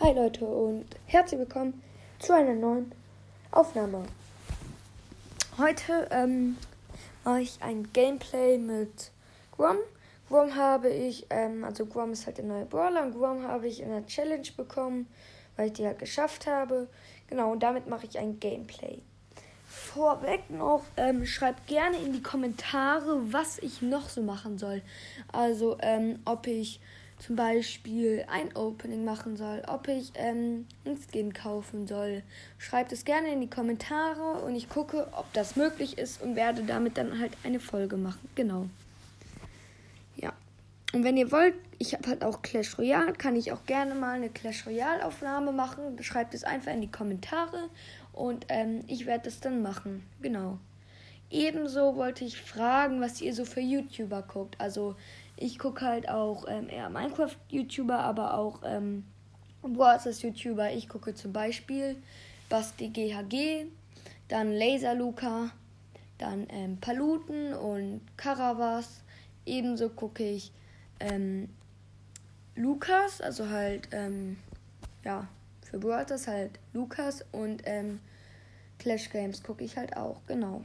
Hi Leute und herzlich willkommen zu einer neuen Aufnahme. Heute ähm, mache ich ein Gameplay mit Grom. Grom habe ich, ähm, also Grom ist halt der neue Brawler und Grom habe ich in der Challenge bekommen, weil ich die halt geschafft habe. Genau, und damit mache ich ein Gameplay. Vorweg noch, ähm, schreibt gerne in die Kommentare, was ich noch so machen soll. Also, ähm, ob ich zum Beispiel ein Opening machen soll, ob ich ähm, ein Skin kaufen soll. Schreibt es gerne in die Kommentare und ich gucke, ob das möglich ist und werde damit dann halt eine Folge machen. Genau. Ja. Und wenn ihr wollt, ich habe halt auch Clash Royale, kann ich auch gerne mal eine Clash Royale Aufnahme machen. Schreibt es einfach in die Kommentare und ähm, ich werde es dann machen. Genau. Ebenso wollte ich fragen, was ihr so für YouTuber guckt. Also ich gucke halt auch ähm, eher Minecraft-YouTuber, aber auch ähm, YouTuber. Ich gucke zum Beispiel Basti GHG, dann Laser Luca, dann ähm, Paluten und Caravas. Ebenso gucke ich ähm, Lukas, also halt, ähm, ja, für Brothers halt Lukas und ähm, Clash Games gucke ich halt auch, genau.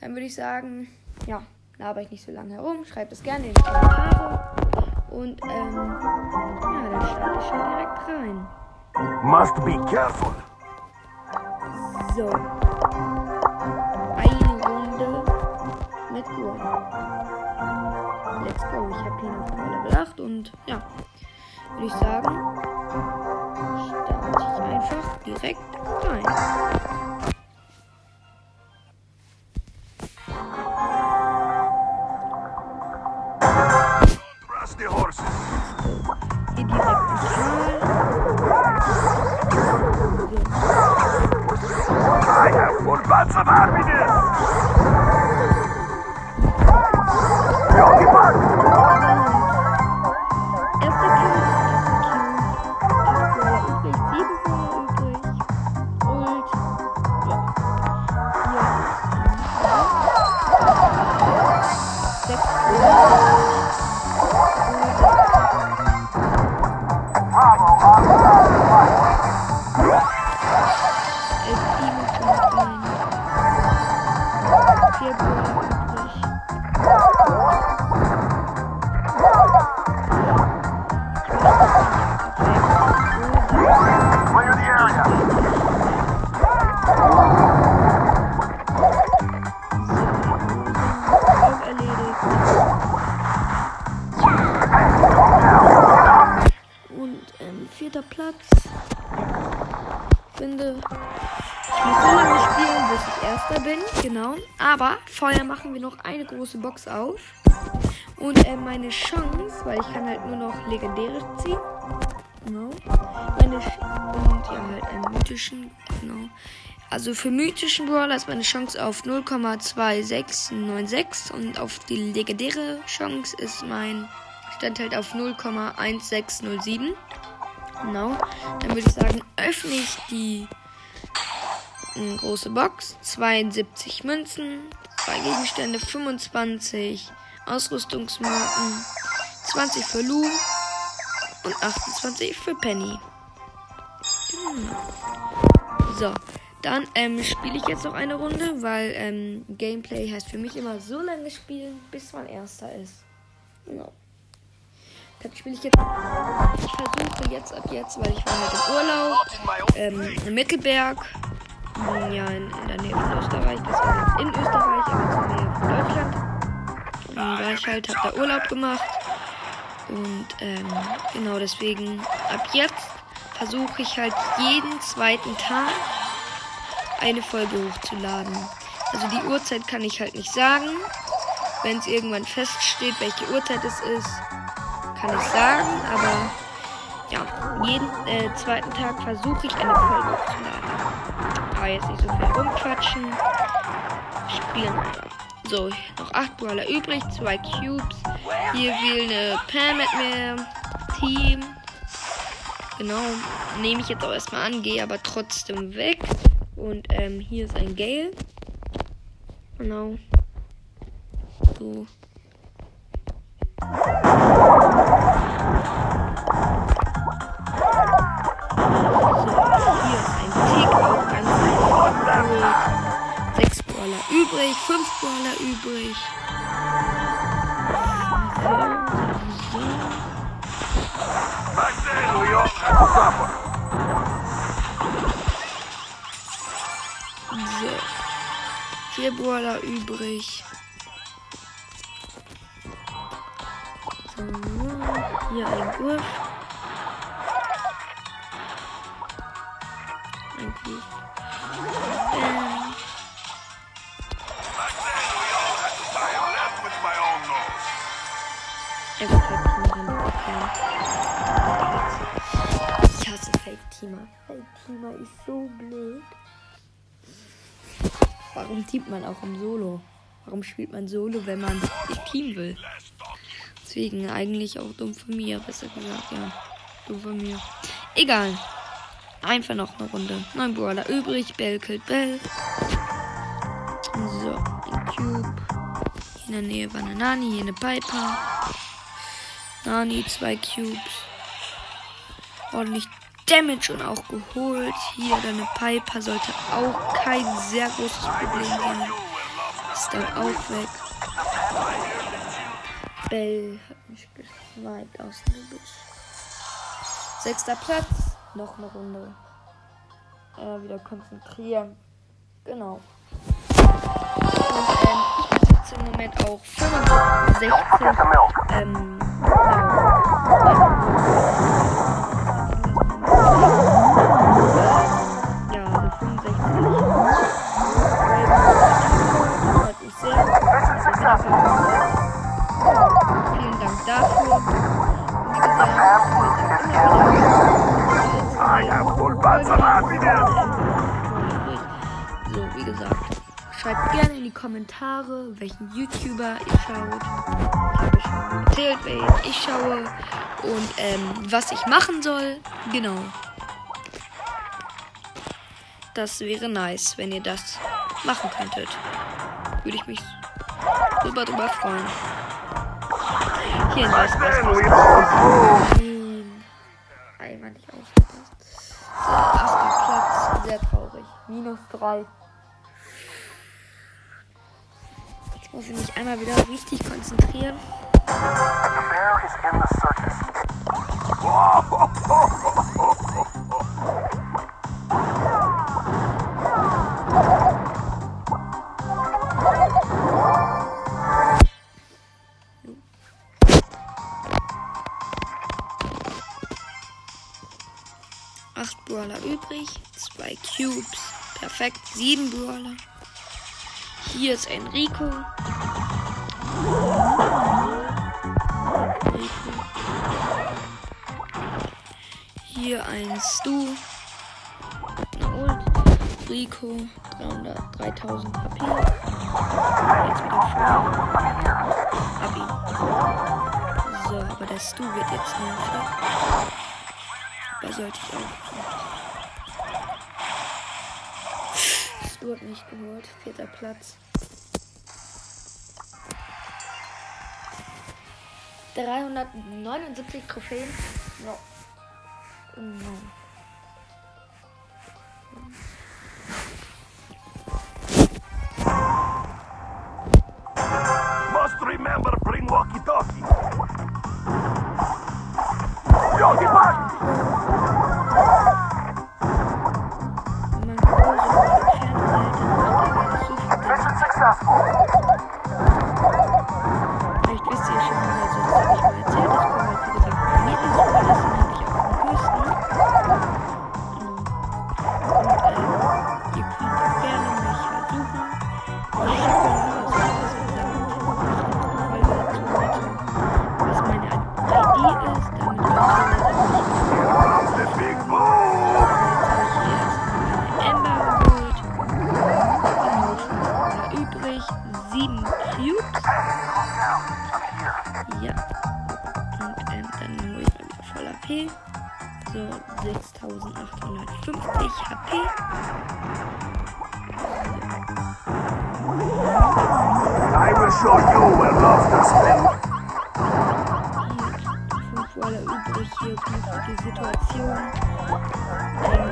Dann würde ich sagen, ja, laber ich nicht so lange herum. Schreibt es gerne in die Kommentare. Und ähm, ja, dann starte ich schon direkt rein. Must be careful. So. Eine Runde mit Grom. Let's go. Ich habe hier noch Level 8 und ja, würde ich sagen, starte ich einfach direkt rein. Aber vorher machen wir noch eine große Box auf. Und äh, meine Chance, weil ich kann halt nur noch legendäre ziehen. Genau. Meine Sch und ja, halt einen mythischen. Genau. Also für mythischen Brawler ist meine Chance auf 0,2696 und auf die legendäre Chance ist mein Stand halt auf 0,1607. Genau. Dann würde ich sagen, öffne ich die äh, große Box. 72 Münzen, zwei Gegenstände, 25 Ausrüstungsmarken, 20 für Lu und 28 für Penny. Genau. So, dann ähm, spiele ich jetzt noch eine Runde, weil ähm, Gameplay heißt für mich immer so lange spielen, bis man Erster ist. Genau. Dann spiele ich jetzt. Ich versuche jetzt ab jetzt, weil ich war halt im Urlaub ähm, in Mittelberg. Ja, in, in der Nähe von Österreich. Das war jetzt in Österreich, aber zur Nähe von Deutschland. Und dann war ich halt, hab da Urlaub gemacht. Und ähm, genau deswegen, ab jetzt versuche ich halt jeden zweiten Tag eine Folge hochzuladen. Also die Uhrzeit kann ich halt nicht sagen. Wenn es irgendwann feststeht, welche Uhrzeit es ist, kann ich sagen. Aber ja, jeden äh, zweiten Tag versuche ich eine Folge hochzuladen. Aber jetzt nicht so viel rumquatschen. Spielen. So, noch 8 Brawler übrig, 2 Cubes. Hier will eine Pam mit mir. Team. Genau, nehme ich jetzt auch erstmal an, gehe aber trotzdem weg. Und ähm, hier ist ein Gale. Genau. So. Übrig. So. Vier Brawler übrig. So. Hier ein Griff. Fake-Teamer Ich hasse Fake-Teamer. Fake-Teamer ist so blöd. Warum teamt man auch im Solo? Warum spielt man Solo, wenn man nicht Team will? Deswegen eigentlich auch dumm von mir, besser gesagt, ja. Dumm von mir. Egal. Einfach noch eine Runde. Neun Brawler übrig. Bell killt Bell. So, ein Cube. Hier in der Nähe war eine Nani, hier eine Piper. Nani, zwei Cubes. Ordentlich Damage und auch geholt. Hier deine Piper sollte auch kein sehr großes Problem sein. Ist dann auch weg. Bell hat mich gesniped aus dem Gebüsch. Sechster Platz. Noch eine Runde. Äh, wieder konzentrieren. Genau. Und ähm, ich jetzt im Moment auch 65. Ähm, Happiness. so, wie gesagt, schreibt gerne in die Kommentare, welchen YouTuber ihr schaut. Ich habe schon erzählt, wen ich schaue und ähm, was ich machen soll. Genau. Das wäre nice, wenn ihr das machen könntet. Würde ich mich drüber drüber freuen. Hier we all Nein. Einmal nicht aufgepasst. So, achter Platz. Sehr traurig. Minus drei. Jetzt muss ich mich einmal wieder richtig konzentrieren. The bear is in the circus. Acht Zwei Cubes. Perfekt. Sieben Brawler. Hier ist ein Rico. Rico. Hier ein Stu. Ult. Rico. 300, 3000 HP. Jetzt wieder voll. Hab ihn. So, aber der Stu wird jetzt nervig. Da sollte ich auch. Stu hat mich geholt. Vierter Platz. 379 Trophäen. Ja. Genau. I will show you where love. Hier 5 Waller übrig. Hier knifflige Situation. Ein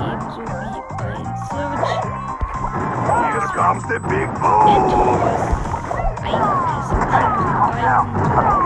ebenso wie ein Search. Here comes the big boom. Eingekesselt. Kritisch.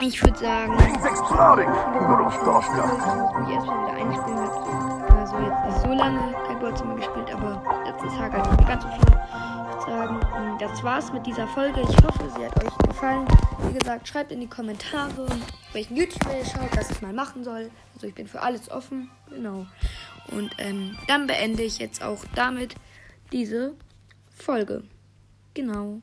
Ich würde sagen, Things exploding. Ich muss mich erstmal wieder einspielen. Also jetzt nicht so lange kein mehr gespielt, aber letztes Tag halt nicht ganz so viel. Ich würde sagen, mh, das war's mit dieser Folge. Ich hoffe, sie hat euch gefallen. Wie gesagt, schreibt in die Kommentare, welchen YouTube ihr schaut, was ich mal machen soll. Also ich bin für alles offen. Genau. Und ähm, dann beende ich jetzt auch damit diese Folge. Genau.